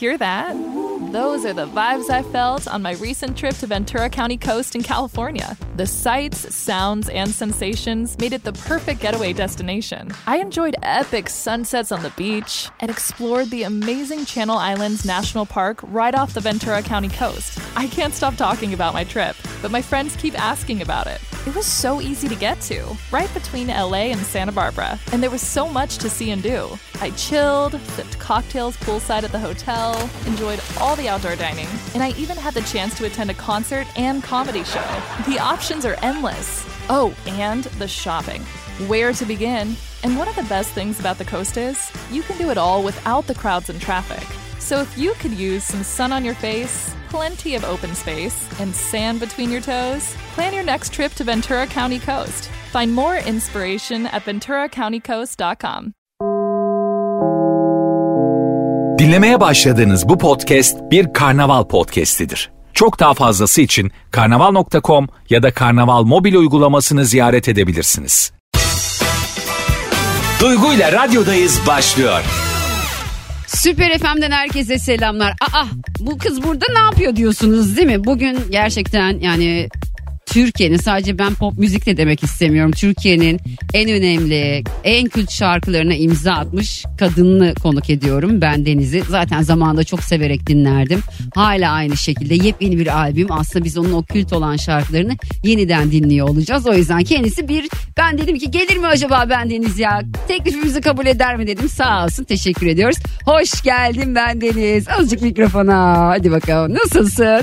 Hear that? Those are the vibes I felt on my recent trip to Ventura County Coast in California. The sights, sounds, and sensations made it the perfect getaway destination. I enjoyed epic sunsets on the beach and explored the amazing Channel Islands National Park right off the Ventura County coast. I can't stop talking about my trip, but my friends keep asking about it. It was so easy to get to, right between LA and Santa Barbara, and there was so much to see and do. I chilled, sipped cocktails poolside at the hotel, enjoyed all the outdoor dining, and I even had the chance to attend a concert and comedy show. The options are endless. Oh, and the shopping. Where to begin? And one of the best things about the coast is you can do it all without the crowds and traffic. So if you could use some sun on your face, plenty of open space, and sand between your toes, plan your next trip to Ventura County Coast. Find more inspiration at venturacountycoast.com. Dinlemeye başladığınız bu podcast bir karnaval podcastidir. Çok daha fazlası için karnaval.com ya da karnaval mobil uygulamasını ziyaret edebilirsiniz. Duygu ile radyodayız başlıyor. Süper FM'den herkese selamlar. Aa bu kız burada ne yapıyor diyorsunuz değil mi? Bugün gerçekten yani Türkiye'nin sadece ben pop müzik de demek istemiyorum. Türkiye'nin en önemli, en kült şarkılarına imza atmış kadınını konuk ediyorum. Ben Deniz'i zaten zamanında çok severek dinlerdim. Hala aynı şekilde yepyeni bir albüm. Aslında biz onun o kült olan şarkılarını yeniden dinliyor olacağız. O yüzden kendisi bir ben dedim ki gelir mi acaba ben Deniz ya? Teklifimizi kabul eder mi dedim. Sağ olsun teşekkür ediyoruz. Hoş geldin ben Deniz. Azıcık mikrofona. Hadi bakalım nasılsın?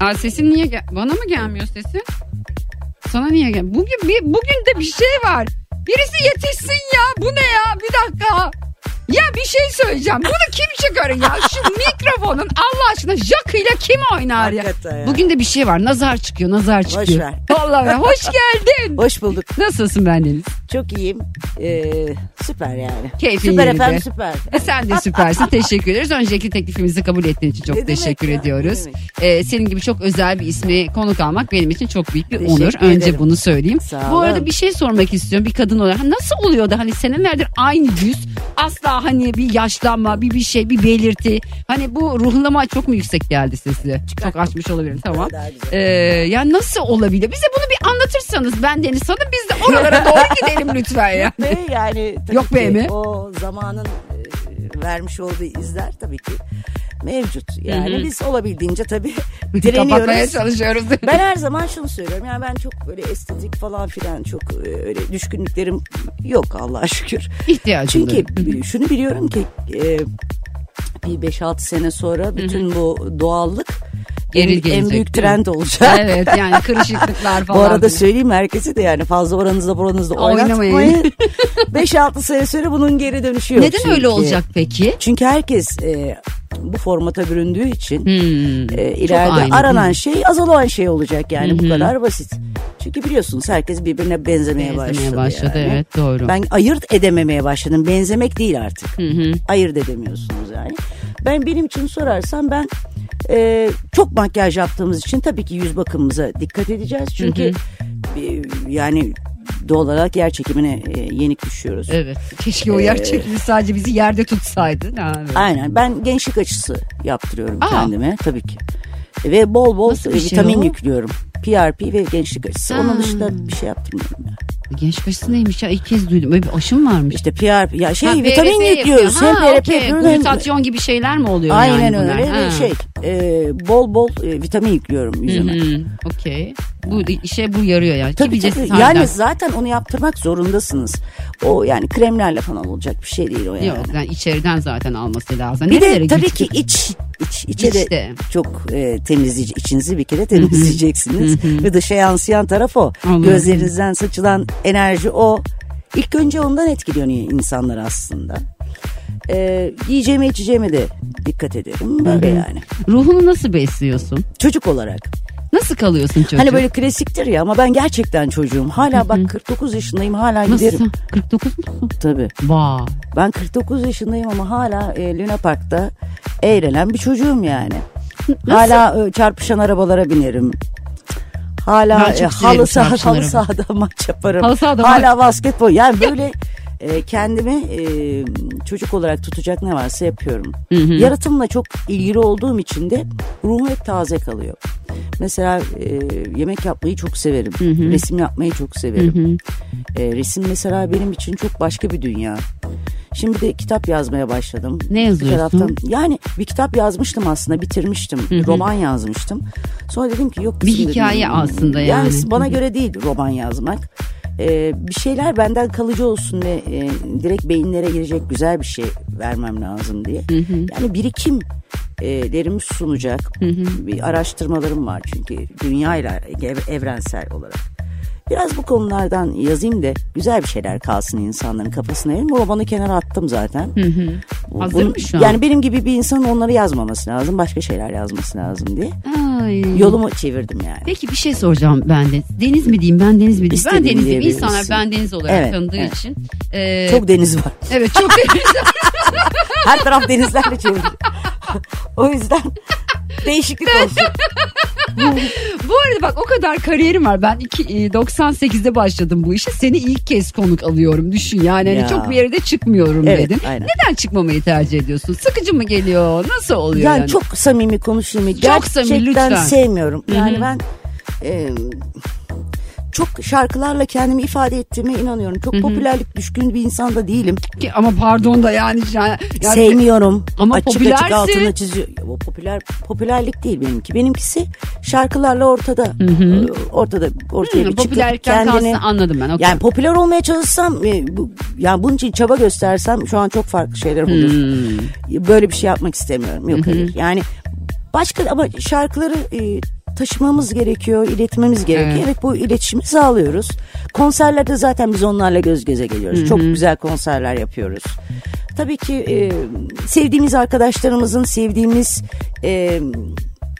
Aa, sesin niye gel bana mı gelmiyor sesin? Sana niye gel? Bugün bir bugün de bir şey var. Birisi yetişsin ya. Bu ne ya? Bir dakika. Ya bir şey söyleyeceğim. Bunu kim çıkarır ya? Şu mikrofonun Allah aşkına jakıyla kim oynar ya? Hakikaten ya. Bugün de bir şey var. Nazar çıkıyor, nazar çıkıyor. ver. Vallahi ya. hoş geldin. Hoş bulduk. Nasılsın ben Deniz? Çok iyiyim. Ee, süper yani. Keyfin süper yerinde. efendim süper. E, Sen de süpersin. teşekkür ederiz. Önceki teklifimizi kabul ettiğin için çok Ne teşekkür ediyoruz. Ee, senin gibi çok özel bir ismi konuk almak benim için çok büyük bir Teşekkür onur. Önce ederim. bunu söyleyeyim. Sağ Bu arada olun. bir şey sormak istiyorum bir kadın olarak. Nasıl oluyor da hani senelerdir aynı yüz asla hani bir yaşlanma bir bir şey bir belirti. Hani bu ruhlama çok mu yüksek geldi sesi? Çok açmış olabilirim tamam. Ee, yani nasıl olabilir? Bize bunu bir anlatırsanız ben Deniz Hanım biz de oralara doğru gidelim lütfen ya. Ve yani tabii Yok be mi? o zamanın e, vermiş olduğu izler tabii ki mevcut. Yani Hı hı. biz olabildiğince tabii Kapatmaya direniyoruz. çalışıyoruz. Ben her zaman şunu söylüyorum. Yani ben çok böyle estetik falan filan çok e, öyle düşkünlüklerim yok Allah'a şükür. İhtiyacım Çünkü şunu biliyorum ki e, bir 5-6 sene sonra bütün bu doğallık Geri en, en büyük değil trend olacak. Evet yani kırışıklıklar falan. Bu arada söyleyeyim herkese de yani fazla oranızda buranızda oynatmayın. 5-6 sene sonra bunun geri dönüşü yok. Neden çünkü. öyle olacak peki? Çünkü herkes e, bu formata büründüğü için Hmm. e, ileride aynı. aranan şey azalan şey olacak yani bu kadar basit. Çünkü biliyorsunuz herkes birbirine benzemeye, Benzemeye başladı. başladı, yani. evet, doğru. Ben ayırt edememeye başladım. Benzemek değil artık. Hı hı. Ayırt edemiyorsunuz yani. Ben benim için sorarsan ben e, çok makyaj yaptığımız için tabii ki yüz bakımımıza dikkat edeceğiz. Çünkü e, yani doğal olarak yer çekimine e, yenik düşüyoruz. Evet. Keşke o yer çekimi sadece bizi yerde tutsaydı. Evet. Aynen ben gençlik açısı yaptırıyorum Aa. kendime tabii ki. Ve bol bol Nasıl e, şey vitamin o? yüklüyorum. PRP ve gençlik açısı. Ha. Onun dışında bir şey yaptırmıyorum ya. Genç kaşısı neymiş ya? İlk kez duydum. Öyle bir aşım varmış. İşte PRP ya şey Ha, vitamin PRP yüklüyoruz. yapıyor. Hem Ha, PRP okey. yapıyoruz hem- gibi şeyler mi oluyor Aynen yani bunlar? öyle Ha. şey e, bol bol e, vitamin yüklüyorum yüzüme. Okey. Bu işe bu yarıyor yani. Ki Tabii de tabii. Yani zaten onu yaptırmak zorundasınız. O yani kremlerle falan olacak bir şey değil o yani. Yok yani içeriden zaten alması lazım. Bir Nerelere de tabii ki iç iç içe de İçte. çok e, temizleyici içinizi bir kere temizleyeceksiniz ve dışa yansıyan taraf o. Allah'ım. Gözlerinizden saçılan enerji o. İlk önce ondan etkileniyor insanlar aslında. E, yiyeceğime içeceğime de dikkat ederim böyle yani. Ruhunu nasıl besliyorsun? Çocuk olarak. Nasıl kalıyorsun çocuk? Hani böyle klasiktir ya ama ben gerçekten çocuğum. Hala bak 49 yaşındayım hala giderim. Nasıl? 49 musun? Tabii. Vay. Ben 49 yaşındayım ama hala e, Luna Park'ta eğlenen bir çocuğum yani. Hala e, çarpışan arabalara binerim. Hala e, halı, saha, halı sahada maç yaparım. Halı sahada Hala basketbol yani böyle e, kendimi e, çocuk olarak tutacak ne varsa yapıyorum. Yaratımla çok ilgili olduğum için de ruhum hep taze kalıyor. Mesela e, yemek yapmayı çok severim. Resim yapmayı çok severim. E, resim mesela benim için çok başka bir dünya. Şimdi de kitap yazmaya başladım. Ne yazıyorsun? Bir taraftan, yani bir kitap yazmıştım aslında bitirmiştim. Roman yazmıştım. Sonra dedim ki yok. Bir hikaye dedim, aslında yani. bana göre değil roman yazmak. Ee, bir şeyler benden kalıcı olsun ve e, direkt beyinlere girecek güzel bir şey vermem lazım diye. Yani birikim derimi sunacak bir araştırmalarım var çünkü dünyayla ev- evrensel olarak. Biraz bu konulardan yazayım da güzel bir şeyler kalsın insanların kafasına. Benim romanı kenara attım zaten. Bu- Hazır bunun- mı şu an? Yani benim gibi bir insanın onları yazmaması lazım. Başka şeyler yazması lazım diye. Ay. Yolumu çevirdim yani. Peki bir şey soracağım ben de. Deniz mi diyeyim ben deniz mi diyeyim? Ben İstediğin deniz diyeyim. diyebilirsin. İnsanlar ben deniz olarak Evet, tanıdığı evet. için. Ee, Çok deniz var. Evet çok deniz. Her taraf denizlerle çevrili. o yüzden değişiklik olsun. bu arada bak o kadar kariyerim var. Ben iki, e, 98'de başladım bu işe. Seni ilk kez konuk alıyorum. Düşün yani hani Ya. çok bir yere de çıkmıyorum Evet, dedin. aynen. Neden çıkmamayı tercih ediyorsun? Sıkıcı mı geliyor? Nasıl oluyor Yani, yani? çok samimi konuşayım. Çok Gerçekten samimi, lütfen. sevmiyorum. Yani ben e, çok şarkılarla kendimi ifade ettiğime inanıyorum. Çok popülerlik düşkün bir insan da değilim. Ki- Ama pardon da yani. yani Sevmiyorum. Ama açık popülersin. açık altına çiziyor. Ya, O popüler popülerlik değil benimki. Benimkisi şarkılarla ortada. Ee, Ortada ortaya Hı, bir çıkıp kendini anladım ben. okey. yani popüler olmaya çalışsam e, bu, yani bunun için çaba göstersem şu an çok farklı şeyler olur. Hmm. Böyle bir şey yapmak istemiyorum. Yok hayır. Yani başka ama şarkıları e, taşımamız gerekiyor, iletmemiz gerekiyor. Evet. Evet. bu iletişimi sağlıyoruz. Konserlerde zaten biz onlarla göz göze geliyoruz. Çok güzel konserler yapıyoruz. Tabii ki e, sevdiğimiz arkadaşlarımızın sevdiğimiz e,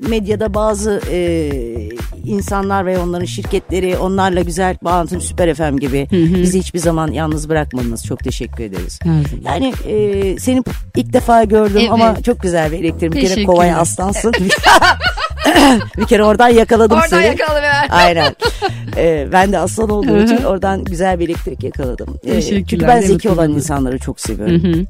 medyada bazı e, insanlar ve onların şirketleri onlarla güzel bağlantım Süper FM gibi bizi hiçbir zaman yalnız bırakmadınız. Çok teşekkür ederiz. Zaman. Yani e, seni ilk defa gördüm Evet. ama çok güzel bir elektrik. Bir kere kovaya aslansın. bir kere oradan yakaladım Oradan seni. yakaladı be. Aynen. Ee, ben de aslan olduğum için oradan güzel bir elektrik yakaladım. Ee, çünkü ben zeki olan insanları çok seviyorum.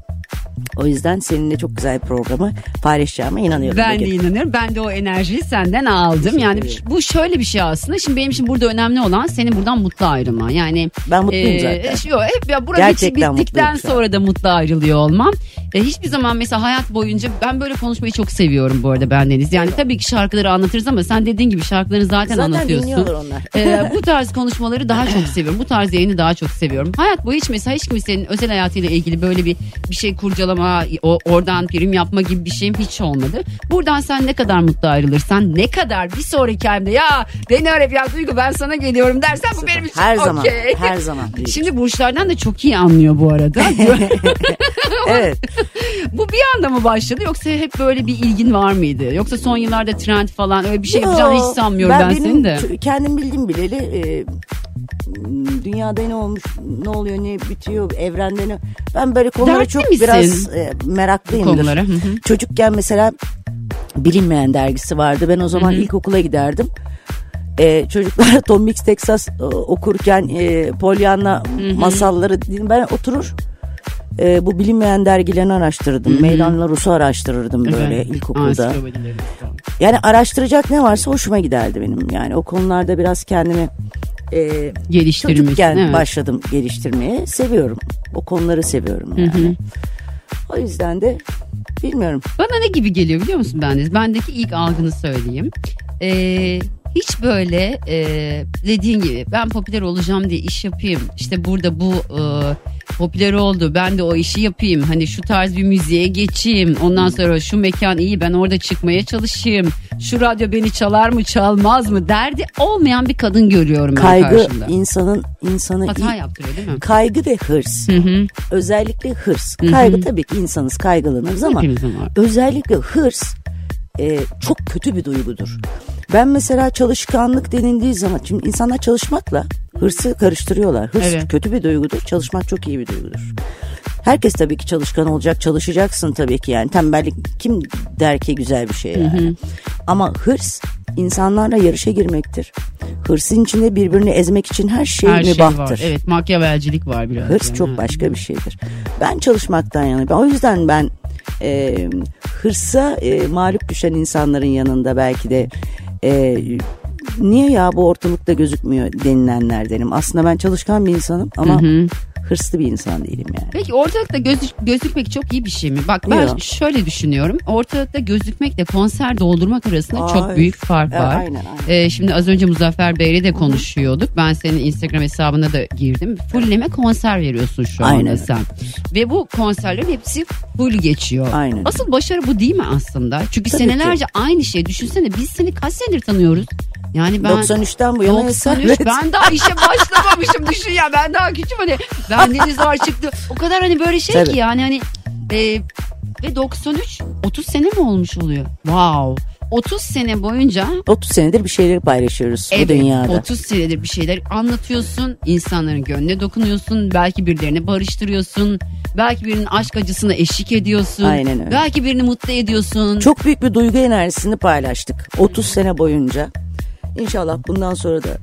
O yüzden seninle çok güzel bir programı paylaşacağıma inanıyorum. Ben de inanıyorum. Ben de o enerjiyi senden aldım. Yani bu şöyle bir şey aslında. Şimdi benim için burada önemli olan senin buradan mutlu ayrılman. Yani Ben mutluyum e, zaten. şu- hep ya burası Gerçekten bittikten sonra da mutlu ayrılıyor olmam. E, hiçbir zaman mesela hayat boyunca ben böyle konuşmayı çok seviyorum bu arada ben Deniz. Yani tabii ki şarkıları anlatırız ama sen dediğin gibi şarkıları zaten, Zaten anlatıyorsun. dinliyorlar onlar. Ee, bu tarz konuşmaları daha çok seviyorum. Bu tarz yayını daha çok seviyorum. Hayat boyu hiç mesela hiç kimsenin özel hayatıyla ilgili böyle bir bir şey kurcalama, o, oradan prim yapma gibi bir şeyim hiç olmadı. Buradan sen ne kadar mutlu ayrılırsan, ne kadar bir sonraki ayımda ya beni ara ya Duygu ben sana geliyorum dersen bu benim için Her zaman, okey. her zaman. Şimdi burçlardan da çok iyi anlıyor bu arada. evet. bu bir anda mı başladı yoksa hep böyle bir ilgin var mıydı? Yoksa son yıllarda trend falan öyle bir şey yapacağını hiç sanmıyorum ben, benim senin de. Kendim bildim bileli e, dünyada ne olmuş, ne oluyor, ne bitiyor, evrende ne... Ben böyle konulara Dertli çok misin? biraz e, meraklıyımdır. Konulara, hı hı. Çocukken mesela bilinmeyen dergisi vardı. Ben o zaman ilkokula giderdim. Ee, çocuklar Tom Mix Texas e, okurken e, Pollyanna masalları ben oturur e, bu bilinmeyen dergilerini araştırırdım. Meydanla Rus'u araştırırdım böyle Evet. ilkokulda. Yani araştıracak ne varsa hoşuma giderdi benim. Yani o konularda biraz kendimi e, Geliştirmiş. çocukken evet. başladım geliştirmeye. Seviyorum. O konuları seviyorum yani. O yüzden de bilmiyorum. Bana ne gibi geliyor biliyor musun Bendeniz? Bendeki ilk algını söyleyeyim. Ee, hiç böyle e, dediğin gibi ben popüler olacağım diye iş yapayım. İşte burada bu e, popüler oldu ben de o işi yapayım. Hani şu tarz bir müziğe geçeyim. Ondan sonra şu mekan iyi ben orada çıkmaya çalışayım. Şu radyo beni çalar mı çalmaz mı derdi olmayan bir kadın görüyorum ben Kaygı karşımda. insanın insanı Hata iyi- yaptırıyor değil mi? Kaygı ve hırs. Özellikle hırs. Kaygı tabii ki insanız kaygılanırız ama özellikle hırs e, çok kötü bir duygudur. Ben mesela çalışkanlık denildiği zaman şimdi insanlar çalışmakla hırsı karıştırıyorlar. Hırs Evet. kötü bir duygudur. Çalışmak çok iyi bir duygudur. Herkes tabii ki çalışkan olacak, çalışacaksın tabii ki yani. Tembellik kim der ki güzel bir şey yani. Ama hırs insanlarla yarışa girmektir. Hırsın içinde birbirini ezmek için her şey Her şey mübahtır. var. Evet makyavelcilik var biraz. Hırs yani. çok başka bir şeydir. Ben çalışmaktan yana. O yüzden ben e, hırsa e, mağlup düşen insanların yanında belki de e, niye ya bu ortalıkta gözükmüyor denilenlerdenim. Aslında ben çalışkan bir insanım ama hırslı bir insan değilim yani. Peki ortalıkta gözük, gözükmek çok iyi bir şey mi? Bak ben Yok. şöyle düşünüyorum. Ortalıkta gözükmekle konser doldurmak arasında çok Ay. büyük fark E, var. aynen, aynen. Ee, şimdi az önce Muzaffer Bey'le de konuşuyorduk. Ben senin Instagram hesabına da girdim. Fulleme konser veriyorsun şu anda Aynen. sen. Ve bu konserlerin hepsi full geçiyor. Aynen. Asıl başarı bu değil mi aslında? Çünkü Tabii senelerce aynı şey. Düşünsene biz seni kaç senedir tanıyoruz? Yani ben 93'ten bu yana 93 evet. ben daha işe başlamamışım düşün ya ben daha küçüğüm hani ben deniz var çıktı o kadar hani böyle şey Tabii. ki yani hani e, ve 93 30 sene mi olmuş oluyor wow 30 sene boyunca 30 senedir bir şeyleri paylaşıyoruz bu evet, dünyada. 30 senedir bir şeyler anlatıyorsun insanların gönlüne dokunuyorsun belki birilerini barıştırıyorsun belki birinin aşk acısına eşlik ediyorsun Aynen öyle. belki birini mutlu ediyorsun Çok büyük bir duygu enerjisini paylaştık 30 sene boyunca. İnşallah bundan sonra da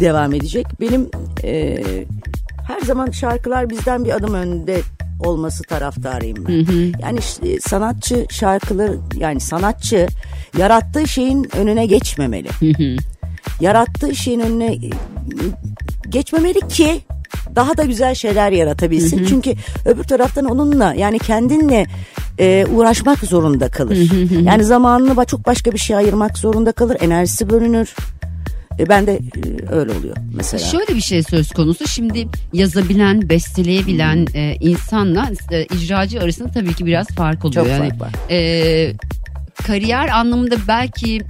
devam edecek. Benim e, her zaman şarkılar bizden bir adım önde olması taraftarıyım ben. Yani ş- sanatçı şarkıları yani sanatçı yarattığı şeyin önüne geçmemeli. yarattığı şeyin önüne e, geçmemeli ki daha da güzel şeyler yaratabilsin. Çünkü öbür taraftan onunla yani kendinle e, uğraşmak zorunda kalır. yani zamanını çok başka bir şey ayırmak zorunda kalır. Enerjisi bölünür. E, ben de e, öyle oluyor mesela. Şöyle bir şey söz konusu. Şimdi yazabilen, besteleyebilen e, insanla e, icracı arasında tabii ki biraz fark oluyor. Çok yani, fark var. e, kariyer anlamında belki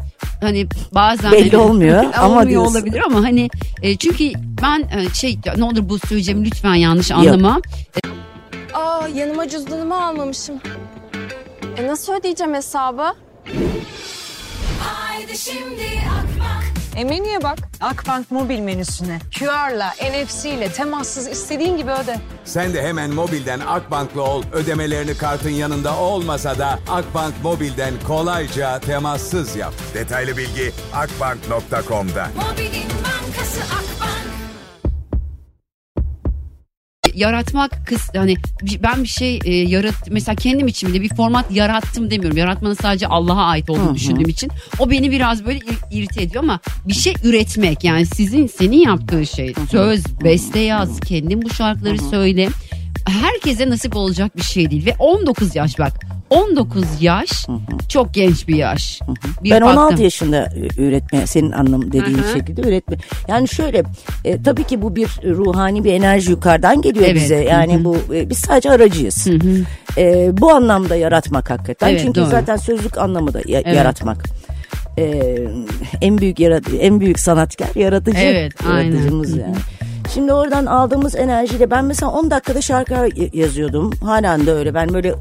hani bazen Belli hani- olmuyor ama olmuyor olabilir ama hani e, çünkü ben e, şey ne olur bu söyleyeceğimi lütfen yanlış anlama. Aa yanıma cüzdanımı almamışım. E nasıl ödeyeceğim hesabı? Emeğine bak. Akbank mobil menüsüne. QR'la, NFC ile temassız istediğin gibi öde. Sen de hemen mobilden Akbank'la ol. Ödemelerini kartın yanında olmasa da Akbank mobilden kolayca temassız yap. Detaylı bilgi akbank.com'da. Mobilin bankası Akbank. Yaratmak kız hani ben bir şey e, yarat mesela kendim için bile bir format yarattım demiyorum. Yaratmanın sadece Allah'a ait olduğunu düşündüğüm için. O beni biraz böyle ir- irite ediyor ama bir şey üretmek yani sizin senin yaptığın şey. Söz, beste yaz, kendin bu şarkıları söyle. Herkese nasip olacak bir şey değil ve 19 yaş bak 19 yaş çok genç bir yaş. Bir ben 16 baktım. yaşında e, üretme senin anlam dediğin Hı hı. şekilde üretme. Yani şöyle e, tabii ki bu bir ruhani bir enerji yukarıdan geliyor Evet. bize. Yani Hı hı. bu e, biz sadece aracıyız. E, bu anlamda yaratmak hakikaten. Evet, Çünkü doğru. zaten sözlük anlamı da ya- Evet. yaratmak. E, en büyük yarat en büyük sanatkar yaratıcı Evet, aynen. yaratıcımız yani. Şimdi oradan aldığımız enerjiyle ben mesela 10 dakikada şarkı yazıyordum. Halen de öyle. Ben böyle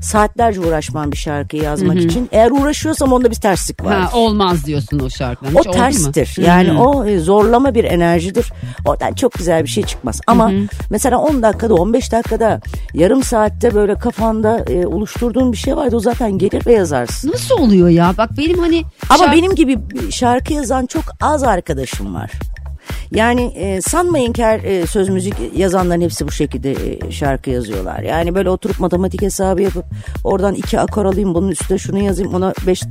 saatlerce uğraşmam bir şarkıyı yazmak için. Eğer uğraşıyorsam onda bir terslik var. Ha, olmaz diyorsun o şarkıdan. O Hiç mu? terstir. Hı Yani hı. o e, zorlama bir enerjidir. Oradan çok güzel bir şey çıkmaz. Ama mesela 10 dakikada 15 dakikada yarım saatte böyle kafanda e, oluşturduğun bir şey vardı. O zaten gelir ve yazarsın. Nasıl oluyor ya? Bak benim hani Ama şarkı- benim gibi şarkı yazan çok az arkadaşım var. Yani e, sanmayın ki her e, söz müzik yazanların hepsi bu şekilde e, şarkı yazıyorlar. Yani böyle oturup matematik hesabı yapıp oradan iki akor alayım bunun üstüne şunu yazayım ona beş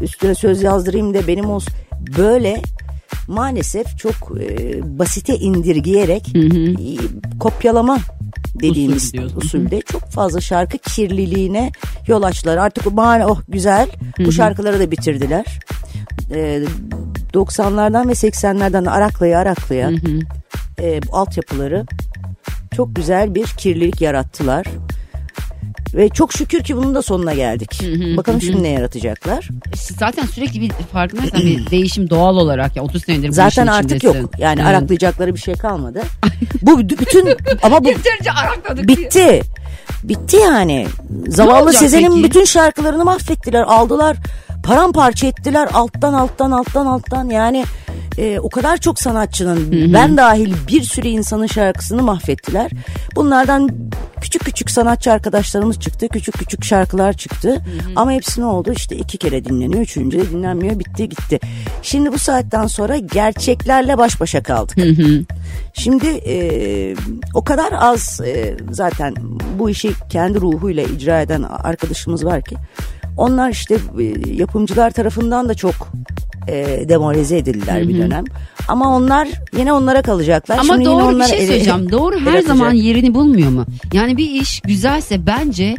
üstüne söz yazdırayım da benim olsun. Böyle maalesef çok e, basite indirgeyerek e, kopyalama dediğimiz Usul diyorsun. usulde çok fazla şarkı kirliliğine yol açtılar. Artık bahane oh güzel bu şarkıları da bitirdiler. Ee, 90'lardan ve 80'lerden araklaya araklaya e, bu altyapıları çok güzel bir kirlilik yarattılar. Ve çok şükür ki bunun da sonuna geldik. Bakalım şimdi ne yaratacaklar. zaten sürekli bir farkındaysan bir değişim doğal olarak ya 30 senedir bu Zaten artık içindesin. yok. Yani Evet. araklayacakları bir şey kalmadı. bu bütün ama bu Yeterince arakladık. bitti. Bitti yani. Zavallı Sezen'in bütün şarkılarını mahvettiler. Aldılar. Paramparça ettiler alttan alttan alttan alttan. Yani e, o kadar çok sanatçının ben dahil bir sürü insanın şarkısını mahvettiler. Bunlardan küçük küçük sanatçı arkadaşlarımız çıktı. Küçük küçük şarkılar çıktı. Ama hepsi ne oldu? İşte iki kere dinleniyor. Üçüncü dinlenmiyor. Bitti gitti. Şimdi bu saatten sonra gerçeklerle baş başa kaldık. Şimdi e, o kadar az e, zaten bu işi kendi ruhuyla icra eden arkadaşımız var ki onlar işte e, yapımcılar tarafından da çok e, demoralize edildiler bir dönem. Ama onlar yine onlara kalacaklar. Ama Şimdi yine doğru bir onlar şey ele- söyleyeceğim. Doğru el her zaman yerini bulmuyor mu? Yani bir iş güzelse bence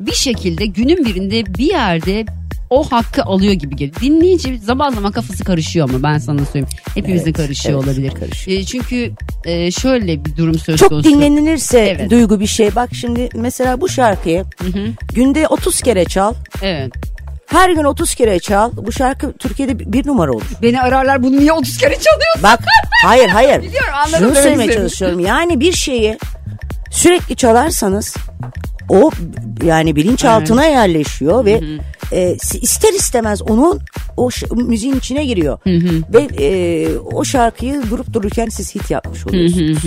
bir şekilde günün birinde bir yerde o hakkı alıyor gibi geliyor. Dinleyici zaman zaman kafası karışıyor ama ben sana söyleyeyim. Hepimizin Evet, karışıyor evet, olabilir. karışıyor. E, çünkü e, şöyle bir durum söz çok konusu. dinlenilirse Evet. duygu bir şey. Bak şimdi mesela bu şarkıyı günde 30 kere çal. Evet. Her gün 30 kere çal. Bu şarkı Türkiye'de bir- numara olur. Beni ararlar bunu niye 30 kere çalıyorsun? Bak hayır hayır. Biliyorum, anladım Şunu söylemeye istediğini. çalışıyorum. Yani bir şeyi sürekli çalarsanız o yani bilinçaltına yerleşiyor ve e, ister istemez onun o müziğin içine giriyor. Ve e, o şarkıyı durup dururken siz hit yapmış oluyorsunuz.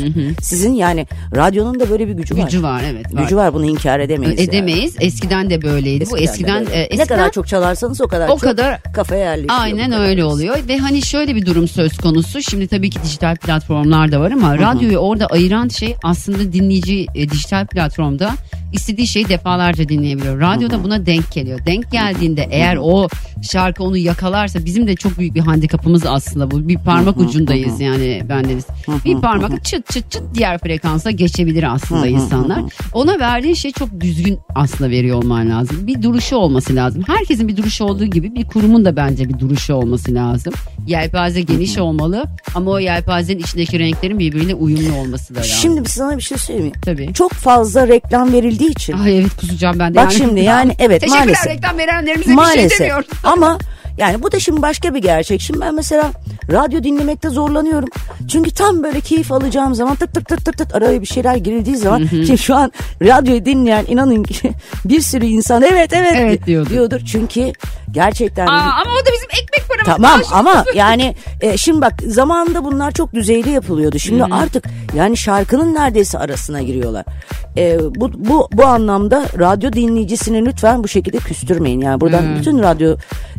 Sizin yani radyonun da böyle bir gücü var. Gücü var evet. Var. Gücü var bunu inkar edemeyiz. yani. Edemeyiz. Eskiden de böyleydi. Bu eskiden, de e, böyle. eskiden ne kadar çok çalarsanız o kadar o çok kadar kafaya yerleşiyor. Aynen öyle oluyor ve hani şöyle bir durum söz konusu. Şimdi tabii ki dijital platformlar da var ama radyoyu orada ayıran şey aslında dinleyici e, dijital platformda istediği şeyi defalarca dinleyebiliyor. Radyoda buna denk geliyor. Denk geldiğinde eğer o şarkı onu yakalarsa bizim de çok büyük bir handikapımız aslında bu. Bir parmak ucundayız yani bendeniz. Bir parmak çıt çıt çıt diğer frekansa geçebilir aslında insanlar. Ona verdiğin şey çok düzgün aslında veriyor olman lazım. Bir duruşu olması lazım. Herkesin bir duruşu olduğu gibi bir kurumun da bence bir duruşu olması lazım. Yelpaze geniş olmalı ama o yelpazenin içindeki renklerin birbirine uyumlu olması da lazım. Şimdi sana bir şey söyleyeyim. mi? Tabii. Çok fazla reklam verildiği için. Ay evet kusacağım ben de. Bak şimdi yani evet Teşekkürler maalesef. reklam verenlerimize bir şey Maalesef. demiyorum. Ama yani bu da şimdi başka bir gerçek. Şimdi ben mesela radyo dinlemekte zorlanıyorum. Çünkü tam böyle keyif alacağım zaman tık tık tık tık tık araya bir şeyler girildiği zaman ki şu an radyoyu dinleyen inanın ki bir sürü insan evet evet, Evet diyordur. Çünkü gerçekten Aa, ama o da bizim ekmek paramız. Tamam ama yani e, şimdi bak zamanında bunlar çok düzeyli yapılıyordu. Şimdi artık yani şarkının neredeyse arasına giriyorlar. E, bu, bu, bu anlamda radyo dinleyicisini lütfen bu şekilde küstürmeyin. Yani buradan bütün radyo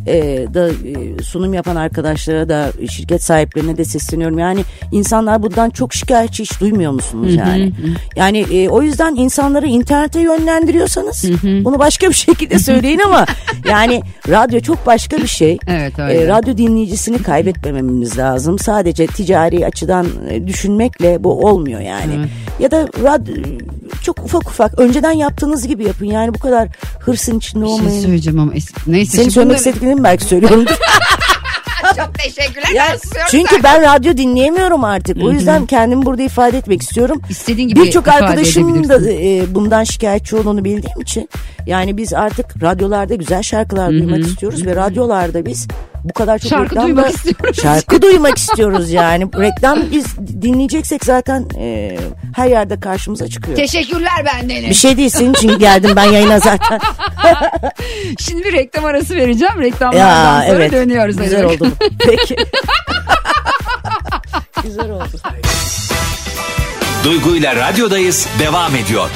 e, da e, sunum yapan arkadaşlara da şirket sahiplerine de sesleniyorum. Yani insanlar bundan çok şikayetçi hiç duymuyor musunuz yani? Yani e, o yüzden insanları internete yönlendiriyorsanız bunu başka bir şekilde söyleyin ama yani radyo çok başka bir şey. Evet, E, öyle. radyo dinleyicisini kaybetmememiz lazım. Sadece ticari açıdan e, düşünmekle bu olmuyor yani. Ya da radyo çok ufak ufak önceden yaptığınız gibi yapın. Yani bu kadar hırsın içinde Bir şey olmayın. söyleyeceğim ama es- neyse. Şimdi söylemek bunları- istediklerini belki söylüyorum. Çok teşekkürler. Ya, çünkü ben radyo dinleyemiyorum artık. O yüzden kendimi burada ifade etmek istiyorum. İstediğin gibi Birçok arkadaşım da e, bundan şikayetçi olduğunu bildiğim için yani biz artık radyolarda güzel şarkılar duymak istiyoruz ve radyolarda biz bu kadar çok Şarkı reklamda- duymak istiyoruz. Şarkı duymak istiyoruz yani. Reklam biz dinleyeceksek zaten e, her yerde karşımıza çıkıyor. Teşekkürler benden. bir şey değil senin için geldim ben yayına zaten. Şimdi bir reklam arası vereceğim. Reklamlardan ya sonra evet. dönüyoruz. Güzel bakalım. oldu. Peki. Güzel oldu. Duygu ile radyodayız devam ediyor.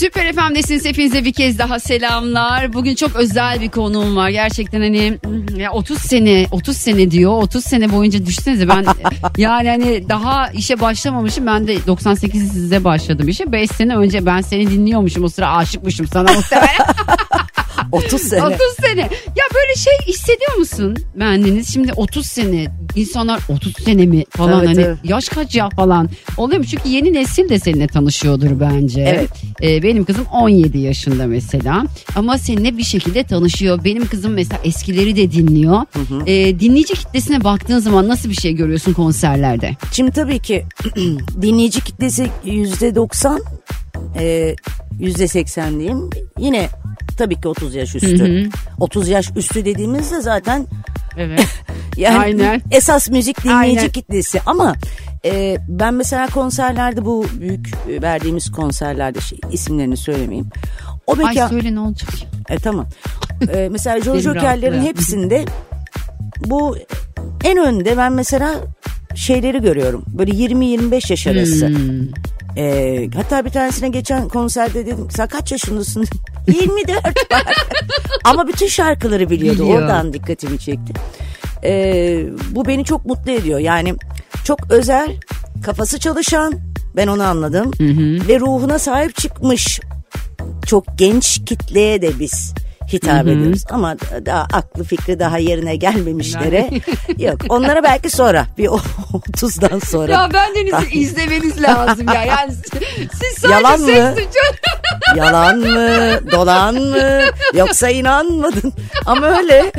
Süper FM'desiniz hepinize bir kez daha selamlar. Bugün çok özel bir konuğum var. Gerçekten hani ya 30 sene 30 sene diyor. 30 sene boyunca düşünsenize ben yani hani daha işe başlamamışım. Ben de 98'de başladım işe. 5 sene önce ben seni dinliyormuşum. O sıra aşıkmışım sana muhtemelen. 30 sene. 30 sene. Ya böyle şey hissediyor musun bendeniz? Şimdi 30 sene insanlar 30 sene mi falan Evet, hani evet. yaş kaç ya falan oluyor mu? Çünkü yeni nesil de seninle tanışıyordur bence. Evet. Ee, benim kızım 17 yaşında mesela ama seninle bir şekilde tanışıyor. Benim kızım mesela eskileri de dinliyor. Ee, dinleyici kitlesine baktığın zaman nasıl bir şey görüyorsun konserlerde? Şimdi tabii ki dinleyici kitlesi yüzde 90 e, yüzde 80 diyeyim. Yine tabii ki 30 yaş üstü. 30 yaş üstü dediğimizde zaten Evet. yani Aynen. esas müzik dinleyici Aynen. kitlesi ama e, ben mesela konserlerde bu büyük e, verdiğimiz konserlerde şey, isimlerini söylemeyeyim. O Ay mekan söyle ne olacak? e, tamam. E, mesela Benim Joker'lerin hepsinde bu en önde ben mesela şeyleri görüyorum. Böyle 20-25 yaş arası. Hmm. Ee, hatta bir tanesine geçen konserde dedim sen kaç yaşındasın? 24 var. Ama bütün şarkıları biliyordu. Biliyor. Oradan dikkatimi çekti. Ee, bu beni çok mutlu ediyor. Yani çok özel, kafası çalışan ben onu anladım. Ve ruhuna sahip çıkmış çok genç kitleye de biz hitap ediyoruz. Ama daha aklı fikri daha yerine gelmemişlere yok. Onlara belki sonra bir 30'dan sonra. Ya bendeniz'i izlemeniz lazım ya. Yani siz sadece Yalan mı? Yalan mı? Dolan mı? Yoksa inanmadın. Ama öyle.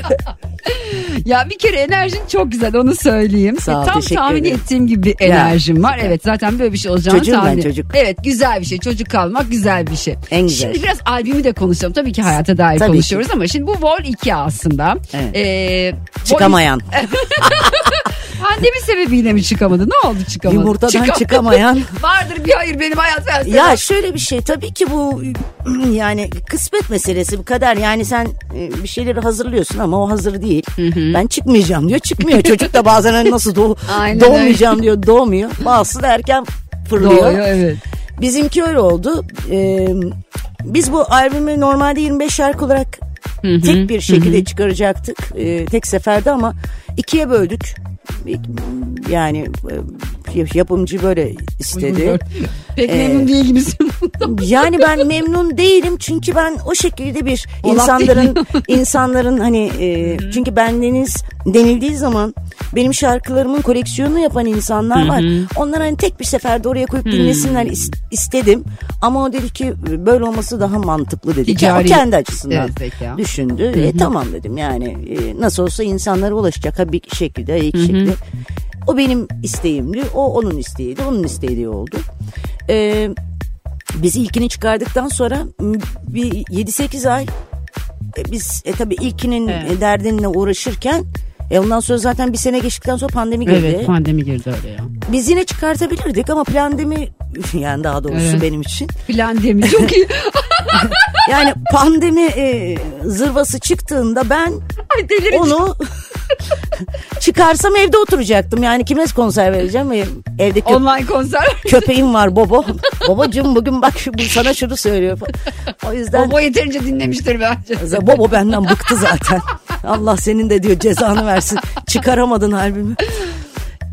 Ya bir kere enerjin çok güzel onu söyleyeyim. Sağ ol, Tam teşekkür tahmin ederim. ettiğim gibi bir Ya, enerjim var. süper. Evet zaten böyle bir şey olacağını Çocuğum ben, tahmin çocuk. Evet güzel bir şey. Çocuk kalmak güzel bir şey. En güzel. Şimdi biraz albümü de konuşalım. Tabii ki hayata dair Tabii konuşuyoruz ama şimdi bu Vol 2 aslında. Evet. Ee, Çıkamayan. Pandemi sebebiyle mi çıkamadı? Ne oldu çıkamadı? Yumurtadan Çıkamadı. çıkamayan. Vardır bir hayır benim hayat felsefem. Ya şöyle bir şey tabii ki bu yani kısmet meselesi bu kadar. Yani sen e, bir şeyleri hazırlıyorsun ama o hazır değil. Ben çıkmayacağım diyor çıkmıyor. Çocuk da bazen hani nasıl doğ Aynen doğmayacağım diyor doğmuyor. Bazısı da erken fırlıyor. Doğuyor evet. Bizimki öyle oldu. Ee, biz bu albümü normalde 25 şarkı olarak tek bir şekilde çıkaracaktık. Ee, tek seferde ama ikiye böldük. Yani e, yapımcı böyle istedi. Pek Ee, memnun değil gibisin. Yani ben memnun değilim çünkü ben o şekilde bir Olaf insanların insanların hani e, çünkü bendeniz denildiği zaman benim şarkılarımın koleksiyonunu yapan insanlar var. Onlar hani tek bir seferde oraya koyup dinlesinler is- istedim. Ama o dedi ki böyle olması daha mantıklı dedi. Ticari- O kendi açısından Evet, düşündü. E, tamam dedim yani e, nasıl olsa insanlara ulaşacak ha bir şekilde iki şekilde. O benim isteğimdi. O onun isteğiydi. Onun isteği oldu. Ee, biz ilkini çıkardıktan sonra bir 7-8 ay e, biz e, tabii ilkinin Evet. e, derdinle uğraşırken e, ondan sonra zaten bir sene geçtikten sonra pandemi girdi. Evet pandemi girdi öyle ya. Biz yine çıkartabilirdik ama pandemi yani daha doğrusu Evet. benim için. Plan demi çok iyi. Yani pandemi e, zırvası çıktığında ben Ay onu çıkarsam evde oturacaktım. Yani kime konser vereceğim? Evde kö- Online konser. köpeğim var Bobo. Babacığım bugün bak şu, bu sana şunu söylüyor. O yüzden Bobo yeterince dinlemiştir bence. Bobo benden bıktı zaten. Allah senin de diyor cezanı versin. Çıkaramadın albümü.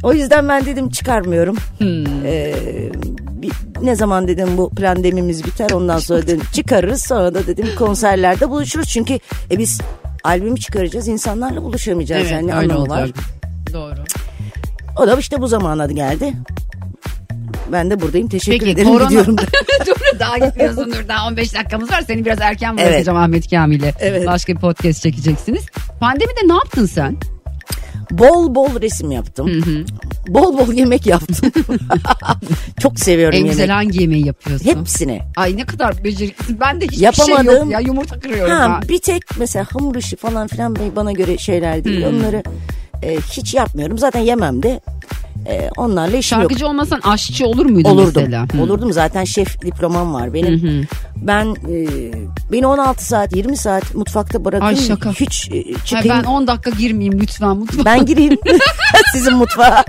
O yüzden ben dedim çıkarmıyorum. Ee, bir- ne zaman dedim bu pandemimiz biter ondan sonra dedim çıkarırız. Sonra da dedim konserlerde buluşuruz. Çünkü e, biz albümü çıkaracağız insanlarla buluşamayacağız. yani ne anlamı var. Doğru. O da işte bu zamana geldi. Ben de buradayım. Teşekkür Peki ederim. korona. Gidiyorum. dur daha gitmiyorsun dur daha 15 dakikamız var. Seni biraz erken Evet. bırakacağım Ahmet Kamil'e. Evet. Başka bir podcast çekeceksiniz. Pandemide ne yaptın sen? Bol bol resim yaptım. Bol bol yemek yaptım. Çok seviyorum En yemek. güzel hangi yemeği yapıyorsun? Hepsini. Ay ne kadar beceriklisin. Ben de hiçbir şey Yapamadım. yok ya. Yumurta kırıyorum Ha, ben. bir tek mesela hamur işi falan filan bana göre şeyler değil. Hmm. Onları e, hiç yapmıyorum. Zaten yemem de. E, onlarla işim yok. Şarkıcı olmasan aşçı olur muydun Olurdum. mesela? Hı. Olurdum zaten şef diplomam var benim. Ben e, beni 16 saat 20 saat mutfakta bırakın. Ay şaka. Hiç e, Ay çıkayım. ben 10 dakika girmeyeyim lütfen mutfağa. Ben gireyim sizin mutfağa.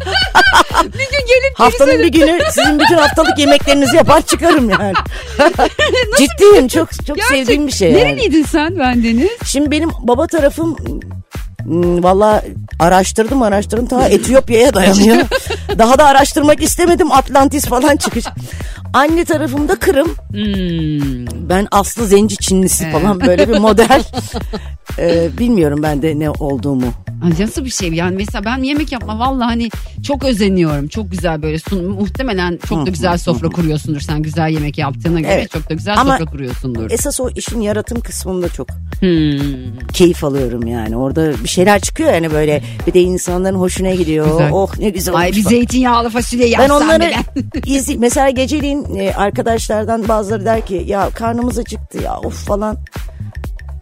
bir gün gelip Haftanın bir günü sizin bütün haftalık yemeklerinizi yapar çıkarım yani. Ciddiyim çok çok Gerçek- sevdiğim bir şey yani. Nereliydin sen bendeniz? Şimdi benim baba tarafım hmm, valla araştırdım araştırdım ta Etiyopya'ya dayanıyor. Daha da araştırmak istemedim Atlantis falan çıkış. Anne tarafımda Kırım. Hmm. Ben Aslı Zenci Çinlisi falan böyle bir model. Ee, bilmiyorum ben de ne olduğumu. Nasıl bir şey yani mesela ben yemek yapma vallahi hani çok özeniyorum. Çok güzel böyle sun muhtemelen çok da güzel sofra kuruyorsundur sen güzel yemek yaptığına göre Evet. çok da güzel Ama sofra kuruyorsundur. Esas o işin yaratım kısmında çok Hmm. keyif alıyorum yani. Orada bir şeyler çıkıyor yani böyle bir de insanların hoşuna gidiyor. Güzel. Oh ne güzel Ay bir zeytinyağlı fasulye Ben yapsam onları bile. izli mesela geceliğin e, arkadaşlardan bazıları der ki ya karnımız acıktı ya of falan.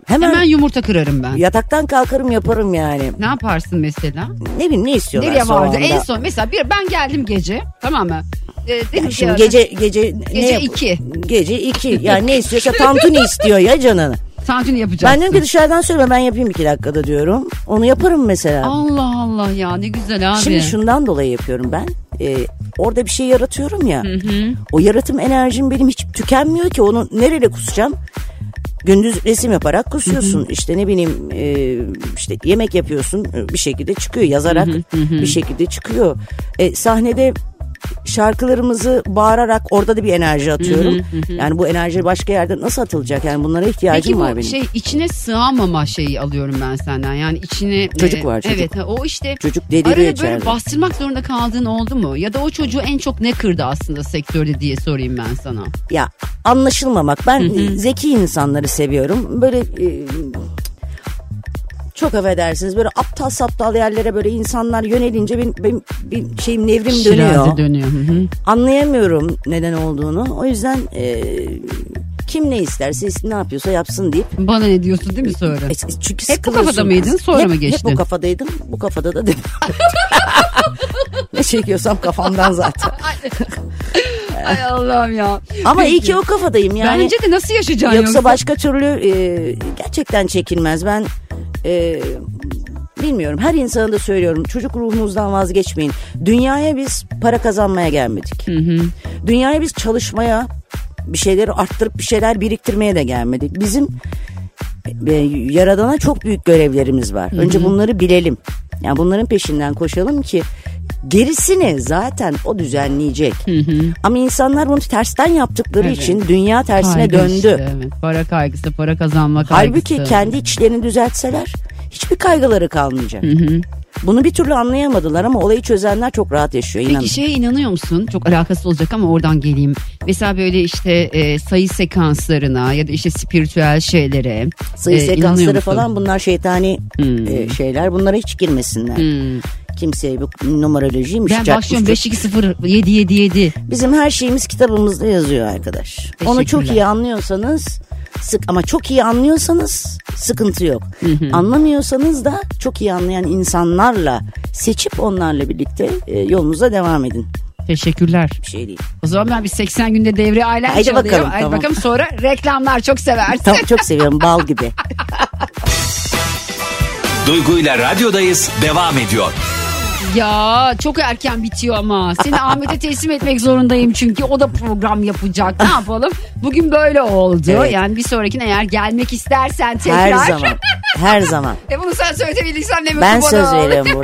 Hemen, Hemen yumurta kırarım ben. yataktan kalkarım yaparım yani. Ne yaparsın mesela? Ne bileyim ne istiyorlar Nereye vardı? anda. En son mesela bir ben geldim gece tamam mı? Ee, dedim Ya ki şimdi ya- gece gece ne Gece yap- iki. Gece iki. Yani ne istiyorsa tantuni istiyor ya canını. Tantuni yapacaksın. Ben diyorum ki dışarıdan söyleme ben yapayım iki dakikada diyorum. Onu yaparım mesela. Allah Allah ya ne güzel abi. Şimdi şundan dolayı yapıyorum ben. Ee, orada bir şey yaratıyorum ya. O yaratım enerjim benim hiç tükenmiyor ki. Onu nereye kusacağım? Gündüz resim yaparak kusuyorsun. İşte ne bileyim e, işte yemek yapıyorsun e, bir şekilde çıkıyor. Yazarak bir şekilde çıkıyor. E, sahnede şarkılarımızı bağırarak orada da bir enerji atıyorum. Yani bu enerji başka yerde nasıl atılacak? Yani bunlara ihtiyacım Peki bu var benim. şey içine sığamama şeyi alıyorum ben senden. Yani içine Çocuk var, çocuk. Evet o işte Çocuk deliriyor arada böyle içeride. bastırmak zorunda kaldığın oldu mu? Ya da o çocuğu en çok ne kırdı aslında sektörde diye sorayım ben sana. ya anlaşılmamak. Ben zeki insanları seviyorum. Böyle e, çok affedersiniz böyle aptal saptal yerlere böyle insanlar yönelince benim, benim, benim şeyim nevrim dönüyor. Şiraze dönüyor. Hı hı. Anlayamıyorum neden olduğunu. O yüzden e, kim ne isterse ne yapıyorsa yapsın deyip. Bana ne diyorsun değil mi sonra? E, çünkü Hep bu kafada mıydın, sonra hep, mı geçtin? Hep bu kafadaydım. Bu kafada da dedim. ne çekiyorsam kafamdan zaten. Ay Allah'ım ya. Ama iyi ki o kafadayım yani. Bence de nasıl yaşayacaksın Yoksa yoksa? başka türlü e, gerçekten çekilmez. Ben e, bilmiyorum her insana da söylüyorum çocuk ruhunuzdan vazgeçmeyin. Dünyaya biz para kazanmaya gelmedik. Dünyaya biz çalışmaya bir şeyleri arttırıp bir şeyler biriktirmeye de gelmedik. Bizim e, yaradana çok büyük görevlerimiz var. Önce bunları bilelim. Yani bunların peşinden koşalım ki gerisini zaten o düzenleyecek. Ama insanlar bunu tersten yaptıkları Evet. için dünya tersine Kaygı döndü. işte, evet. Para kaygısı, para kazanma kaygısı. Halbuki kendi içlerini düzeltseler hiçbir kaygıları kalmayacak. Bunu bir türlü anlayamadılar ama olayı çözenler çok rahat yaşıyor inanın. Peki şeye inanıyor musun? Çok alakası olacak ama oradan geleyim. Mesela böyle işte e, sayı sekanslarına ya da işte spiritüel şeylere. Sayı e, sekansları falan bunlar şeytani Hmm. e, şeyler. Bunlara hiç girmesinler. Hmm. Kimseye bu numarolojiymiş. Ben başlıyorum 5-2-0 7-7-7. Bizim her şeyimiz kitabımızda yazıyor arkadaş. Onu çok iyi anlıyorsanız sık ama çok iyi anlıyorsanız sıkıntı yok. Anlamıyorsanız da çok iyi anlayan insanlarla seçip onlarla birlikte e, yolunuza devam edin. Teşekkürler. Bir şey değil. O zaman ben bir 80 günde devre ailen Haydi çalayım. bakalım, Haydi tamam. bakalım sonra reklamlar çok seversin. Tamam çok seviyorum bal gibi. Duygu ile radyodayız devam ediyor. Ya çok erken bitiyor ama. Seni Ahmet'e teslim etmek zorundayım çünkü o da program yapacak. Ne yapalım? Bugün böyle oldu. Evet. Yani bir sonrakine eğer gelmek istersen tekrar. Her zaman. Her zaman. E bunu sen söyleyebilirsen ne mutlu Ben söz veriyorum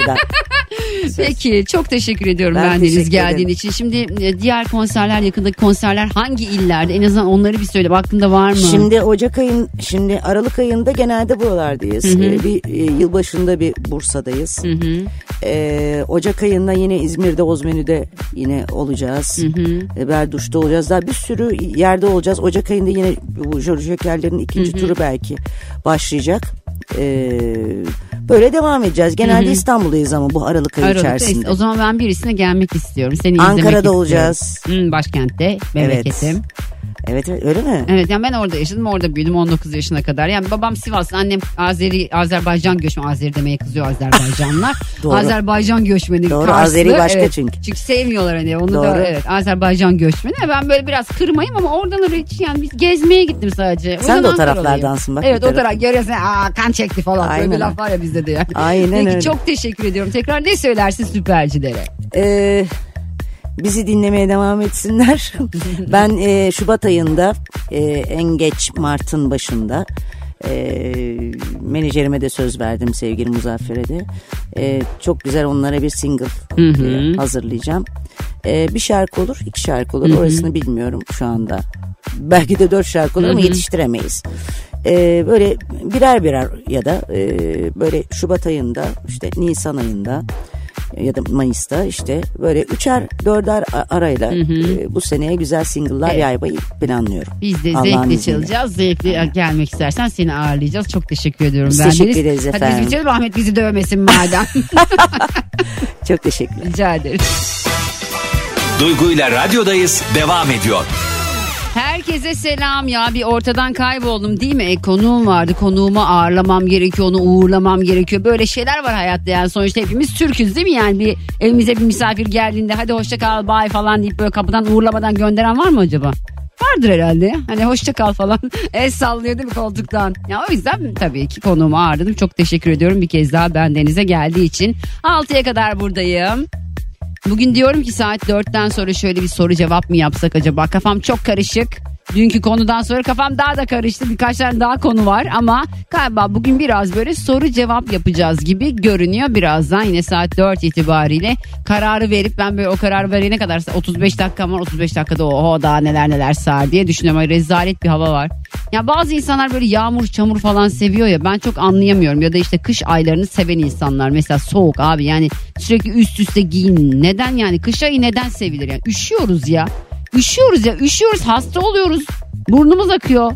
buradan. Peki çok teşekkür ediyorum Ben ben, Deniz geldiğin için. Şimdi e, diğer konserler yakındaki konserler hangi illerde? En azından onları bir söyle. Aklında var mı? Şimdi Ocak ayın, şimdi Aralık ayında genelde buralardayız. Ee, bir e, yılbaşında bir Bursa'dayız. Ee, Ocak ayında yine İzmir'de Ozmenü'de yine olacağız. Ee, Berduş'ta olacağız. Daha bir sürü yerde olacağız. Ocak ayında yine bu Joker'lerin ikinci turu belki başlayacak. Ee, böyle devam edeceğiz. Genelde İstanbul'dayız ama bu Aralık ayı Aralık'ta içerisinde. o zaman ben birisine gelmek istiyorum. Seni izlemek Ankara'da istiyorum. olacağız. Hmm, başkentte memleketim. Evet evet öyle mi? Evet yani ben orada yaşadım orada büyüdüm 19 yaşına kadar. Yani babam Sivaslı annem Azeri Azerbaycan göçmeni Azeri demeye kızıyor Azerbaycanlılar. Doğru. Azerbaycan göçmeni Doğru, Karslı. Azeri başka evet. çünkü. Çünkü sevmiyorlar hani onu Doğru. da evet Azerbaycan göçmeni. Ben böyle biraz kırmayım ama oradan oraya hiç yani biz gezmeye gittim sadece. O Sen de o taraflardansın bak, Evet o taraf. görüyorsun aa kan çekti falan böyle bir Aynen. laf var ya bizde de yani. Aynen Peki öyle. çok teşekkür ediyorum. Tekrar ne söylersin süpercilere? Ee, bizi dinlemeye devam etsinler. ben e, Şubat ayında e, en geç Mart'ın başında e, menajerime de söz verdim sevgili Muzaffer'e de. E, çok güzel onlara bir single e, hazırlayacağım. E, bir şarkı olur, iki şarkı olur. Orasını bilmiyorum şu anda. Belki de dört şarkı olur ama yetiştiremeyiz. E, böyle birer birer ya da e, böyle Şubat ayında işte Nisan ayında ya da Mayıs'ta işte böyle üçer dörder arayla e, bu seneye güzel single'lar Evet. yaymayı planlıyorum. Biz de Allah'ın zevkle izniyle. çalacağız. Zevkli gelmek istersen seni ağırlayacağız. Çok teşekkür ediyorum. Biz ben teşekkür ederiz Hadi efendim. biz bitirelim Ahmet bizi dövmesin madem. Çok teşekkürler. Rica ederim. Duygu ile radyodayız devam ediyor. Herkese selam ya bir ortadan kayboldum değil mi? E, konuğum vardı konuğumu ağırlamam gerekiyor onu uğurlamam gerekiyor. Böyle şeyler var hayatta yani sonuçta hepimiz Türk'üz değil mi? Yani bir evimize bir misafir geldiğinde hadi hoşça kal bye falan deyip böyle kapıdan uğurlamadan gönderen var mı acaba? vardır herhalde. Hani hoşça kal falan. El sallıyor değil mi koltuktan? Ya o yüzden tabii ki konuğumu ağırladım. Çok teşekkür ediyorum bir kez daha ben denize geldiği için. 6'ya kadar buradayım. Bugün diyorum ki saat 4'ten sonra şöyle bir soru cevap mı yapsak acaba? Kafam çok karışık. Dünkü konudan sonra kafam daha da karıştı. Birkaç tane daha konu var ama galiba bugün biraz böyle soru cevap yapacağız gibi görünüyor. Birazdan yine saat 4 itibariyle kararı verip ben böyle o kararı verene kadar 35 dakika var 35 dakikada oho daha neler neler sar diye düşünüyorum. Ay, rezalet bir hava var. Ya bazı insanlar böyle yağmur çamur falan seviyor ya ben çok anlayamıyorum. Ya da işte kış aylarını seven insanlar mesela soğuk abi yani sürekli üst üste giyin. Neden yani kış ayı neden sevilir yani üşüyoruz ya. Üşüyoruz ya üşüyoruz hasta oluyoruz. Burnumuz akıyor.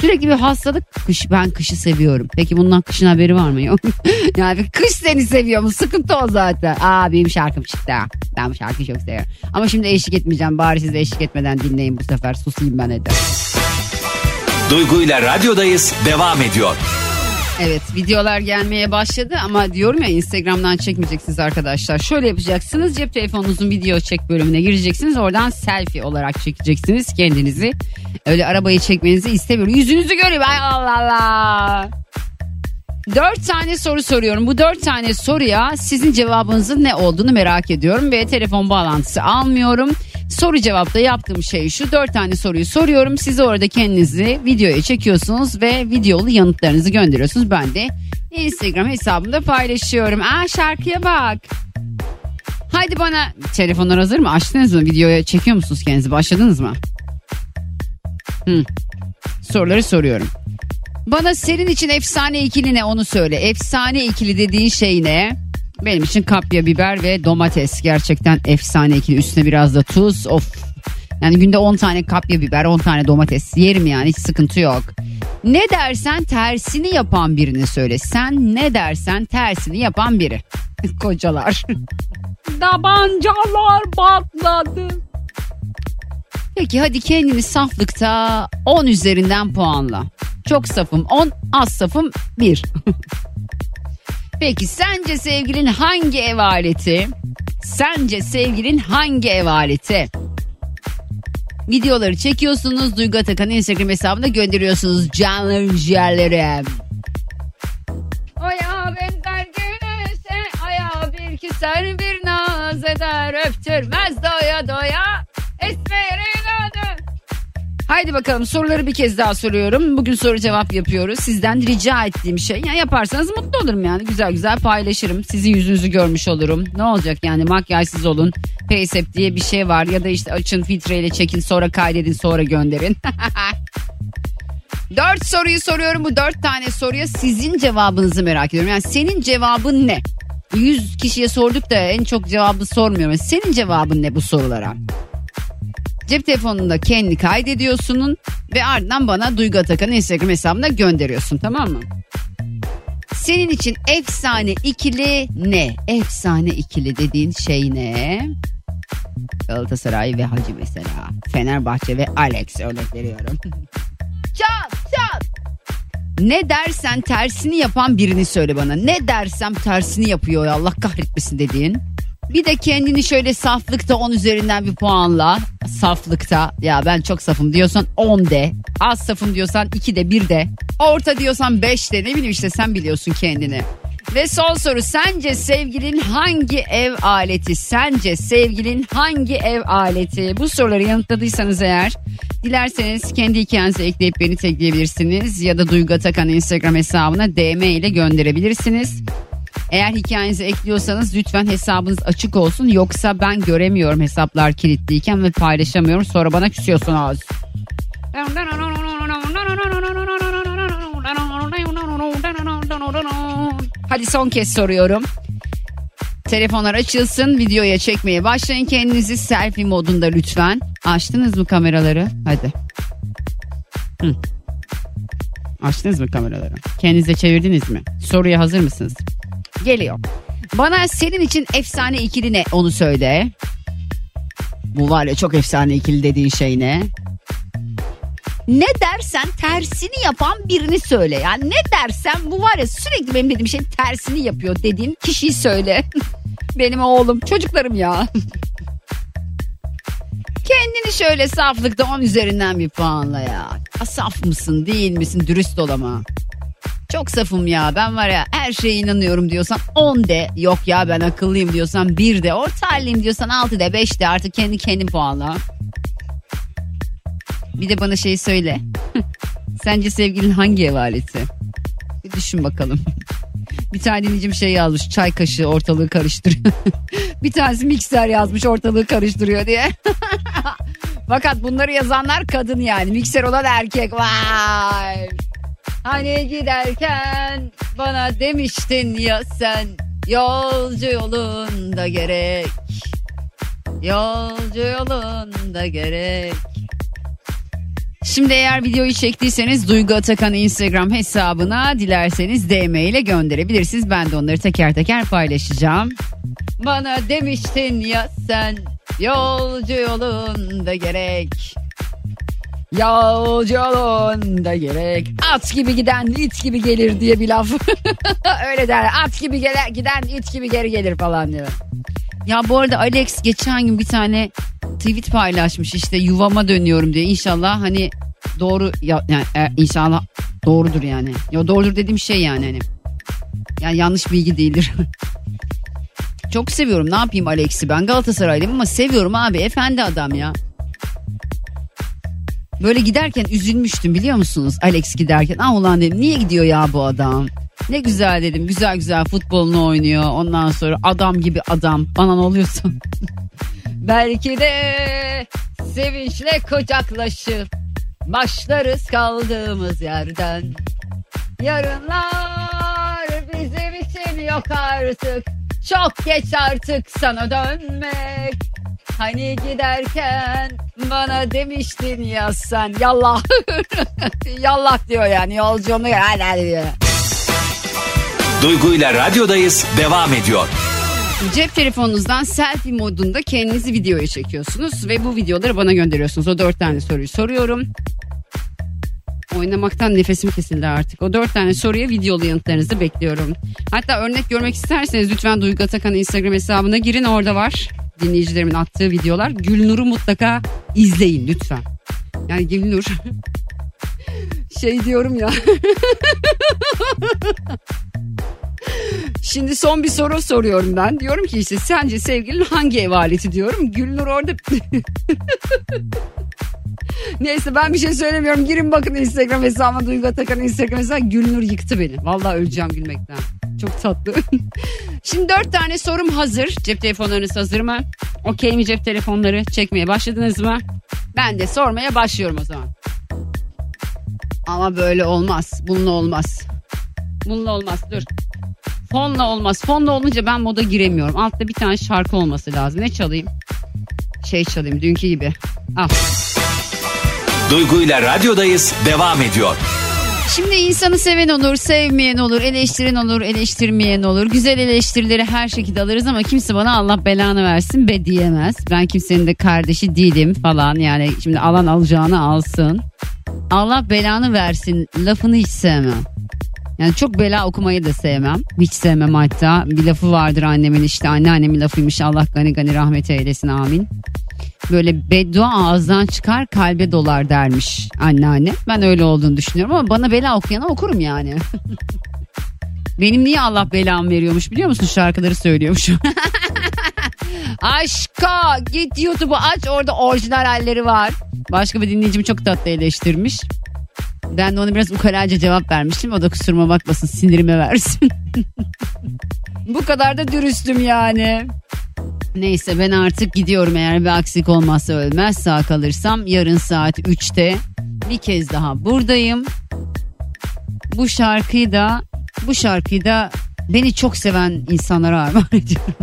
Sürekli bir hastalık. Kış, ben kışı seviyorum. Peki bundan kışın haberi var mı? Yok. yani kış seni seviyor mu? Sıkıntı o zaten. Aa benim şarkım çıktı. Ben bu şarkıyı çok seviyorum. Ama şimdi eşlik etmeyeceğim. Bari siz eşlik etmeden dinleyin bu sefer. Susayım ben hadi. Duygu ile radyodayız devam ediyor. Evet videolar gelmeye başladı ama diyorum ya Instagram'dan çekmeyeceksiniz arkadaşlar. Şöyle yapacaksınız cep telefonunuzun video çek bölümüne gireceksiniz. Oradan selfie olarak çekeceksiniz kendinizi. Öyle arabayı çekmenizi istemiyorum. Yüzünüzü göreyim ay Allah Allah. Dört tane soru soruyorum. Bu dört tane soruya sizin cevabınızın ne olduğunu merak ediyorum ve telefon bağlantısı almıyorum. Soru cevapta yaptığım şey şu. Dört tane soruyu soruyorum. Siz orada kendinizi videoya çekiyorsunuz ve videolu yanıtlarınızı gönderiyorsunuz. Ben de Instagram hesabımda paylaşıyorum. Aa şarkıya bak. Haydi bana telefonlar hazır mı? Açtınız mı? Videoya çekiyor musunuz kendinizi? Başladınız mı? Hı. Soruları soruyorum. Bana senin için efsane ikili ne onu söyle. Efsane ikili dediğin şey ne? Benim için kapya biber ve domates gerçekten efsane ikili. Üstüne biraz da tuz. Of. Yani günde 10 tane kapya biber 10 tane domates yerim yani hiç sıkıntı yok. Ne dersen tersini yapan birini söyle. Sen ne dersen tersini yapan biri. Kocalar. Tabancalar patladı. Peki hadi kendini saflıkta 10 üzerinden puanla. Çok safım 10, az safım 1. Peki sence sevgilin hangi ev aleti? Sence sevgilin hangi ev aleti? Videoları çekiyorsunuz. Duygu Atakan'ın Instagram hesabına gönderiyorsunuz. Canlarım ciğerlerim. Oya benzer güneşe ayağı bir keser bir naz eder öptürmez doya doya. Haydi bakalım soruları bir kez daha soruyorum. Bugün soru cevap yapıyoruz. Sizden rica ettiğim şey. Yani yaparsanız mutlu olurum yani. Güzel güzel paylaşırım. Sizin yüzünüzü görmüş olurum. Ne olacak yani makyajsız olun. Paysap diye bir şey var. Ya da işte açın filtreyle çekin sonra kaydedin sonra gönderin. Dört soruyu soruyorum. Bu dört tane soruya sizin cevabınızı merak ediyorum. Yani senin cevabın ne? Yüz kişiye sorduk da en çok cevabı sormuyorum. Senin cevabın ne bu sorulara? Cep telefonunda kendi kaydediyorsunun ve ardından bana Duygu Atakan'ın Instagram hesabına gönderiyorsun tamam mı? Senin için efsane ikili ne? Efsane ikili dediğin şey ne? Galatasaray ve Hacı mesela. Fenerbahçe ve Alex örnek veriyorum. çat çat. Ne dersen tersini yapan birini söyle bana. Ne dersem tersini yapıyor ya Allah kahretmesin dediğin. Bir de kendini şöyle saflıkta 10 üzerinden bir puanla. Saflıkta ya ben çok safım diyorsan 10 de. Az safım diyorsan 2 de 1 de. Orta diyorsan 5 de ne bileyim işte sen biliyorsun kendini. Ve son soru sence sevgilin hangi ev aleti? Sence sevgilin hangi ev aleti? Bu soruları yanıtladıysanız eğer dilerseniz kendi hikayenizi ekleyip beni tekleyebilirsiniz. Ya da Duygu Atakan Instagram hesabına DM ile gönderebilirsiniz. Eğer hikayenizi ekliyorsanız lütfen hesabınız açık olsun. Yoksa ben göremiyorum hesaplar kilitliyken ve paylaşamıyorum. Sonra bana küsüyorsunuz. Hadi son kez soruyorum. Telefonlar açılsın. Videoya çekmeye başlayın kendinizi selfie modunda lütfen. Açtınız mı kameraları? Hadi. Hı. Açtınız mı kameraları? Kendinize çevirdiniz mi? Soruya hazır mısınız? Geliyor. Bana senin için efsane ikili ne onu söyle. Bu var ya çok efsane ikili dediğin şey ne? Ne dersen tersini yapan birini söyle. Yani ne dersen bu var ya sürekli benim dediğim şey tersini yapıyor dediğin kişiyi söyle. benim oğlum çocuklarım ya. Kendini şöyle saflıkta 10 üzerinden bir puanla ya. Saf mısın değil misin dürüst ol ama. Çok safım ya ben var ya her şeye inanıyorum diyorsan 10 de. Yok ya ben akıllıyım diyorsan 1 de. Orta diyorsan 6 de 5 de artık kendi kendin puanla. Bir de bana şey söyle. Sence sevgilin hangi ev aleti? Bir düşün bakalım. Bir tane dinleyicim şey yazmış çay kaşığı ortalığı karıştırıyor. bir tanesi mikser yazmış ortalığı karıştırıyor diye. Fakat bunları yazanlar kadın yani mikser olan erkek. Vay. Hani giderken bana demiştin ya sen yolcu yolunda gerek. Yolcu yolunda gerek. Şimdi eğer videoyu çektiyseniz Duygu Atakan Instagram hesabına dilerseniz DM ile gönderebilirsiniz. Ben de onları teker teker paylaşacağım. Bana demiştin ya sen yolcu yolunda gerek. Yolcu yolunda gerek. At gibi giden it gibi gelir diye bir laf. Öyle der. At gibi gele, giden it gibi geri gelir falan diyor. Ya bu arada Alex geçen gün bir tane tweet paylaşmış işte yuvama dönüyorum diye. İnşallah hani doğru ya, yani e, inşallah doğrudur yani. Ya doğrudur dediğim şey yani hani. Yani yanlış bilgi değildir. Çok seviyorum ne yapayım Alex'i ben Galatasaraylıyım ama seviyorum abi efendi adam ya. Böyle giderken üzülmüştüm biliyor musunuz Alex giderken. Ah ulan dedim niye gidiyor ya bu adam? Ne güzel dedim güzel güzel futbolunu oynuyor. Ondan sonra adam gibi adam bana ne oluyorsa. Belki de sevinçle kucaklaşıp başlarız kaldığımız yerden. Yarınlar bizim için yok artık. Çok geç artık sana dönmek. Hani giderken bana demiştin ya sen yallah. yallah diyor yani hadi hadi diyor. Duygu ile radyodayız devam ediyor. Cep telefonunuzdan selfie modunda kendinizi videoya çekiyorsunuz ve bu videoları bana gönderiyorsunuz. O dört tane soruyu soruyorum. Oynamaktan nefesim kesildi artık. O dört tane soruya videolu yanıtlarınızı bekliyorum. Hatta örnek görmek isterseniz lütfen Duygu Atakan Instagram hesabına girin orada var. Dinleyicilerimin attığı videolar. Gülnur'u mutlaka izleyin lütfen. Yani Gülnur şey diyorum ya. Şimdi son bir soru soruyorum ben. Diyorum ki işte sence sevgilin hangi ev aleti diyorum. Gülnur orada... Neyse ben bir şey söylemiyorum. Girin bakın Instagram hesabıma Duygu Atakan Instagram hesabıma. Gülnur yıktı beni. Vallahi öleceğim gülmekten. Çok tatlı. Şimdi dört tane sorum hazır. Cep telefonlarınız hazır mı? Okey mi cep telefonları? Çekmeye başladınız mı? Ben de sormaya başlıyorum o zaman. Ama böyle olmaz. Bununla olmaz. Bununla olmaz. Dur. Fonla olmaz. Fonla olunca ben moda giremiyorum. Altta bir tane şarkı olması lazım. Ne çalayım? Şey çalayım dünkü gibi. Al. Duygu ile radyodayız devam ediyor. Şimdi insanı seven olur, sevmeyen olur, eleştiren olur, eleştirmeyen olur. Güzel eleştirileri her şekilde alırız ama kimse bana Allah belanı versin be diyemez. Ben kimsenin de kardeşi değilim falan yani şimdi alan alacağını alsın. Allah belanı versin lafını hiç sevmem. Yani çok bela okumayı da sevmem. Hiç sevmem hatta. Bir lafı vardır annemin işte anneannemin lafıymış Allah gani gani rahmet eylesin amin. Böyle beddua ağızdan çıkar kalbe dolar dermiş anneanne. Ben öyle olduğunu düşünüyorum ama bana bela okuyana okurum yani. Benim niye Allah belamı veriyormuş biliyor musun şarkıları söylüyormuş. Aşka git YouTube'u aç orada orijinal halleri var. Başka bir dinleyicim çok tatlı eleştirmiş. Ben de ona biraz ukalaca cevap vermiştim. O da kusuruma bakmasın sinirime versin. Bu kadar da dürüstüm yani. Neyse ben artık gidiyorum eğer bir aksik olmazsa ölmez sağ kalırsam yarın saat 3'te bir kez daha buradayım. Bu şarkıyı da bu şarkıyı da beni çok seven insanlara armağan ediyorum.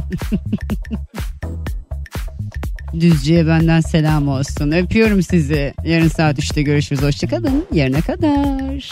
Düzce'ye benden selam olsun. Öpüyorum sizi. Yarın saat 3'te görüşürüz. Hoşçakalın. Yarına kadar.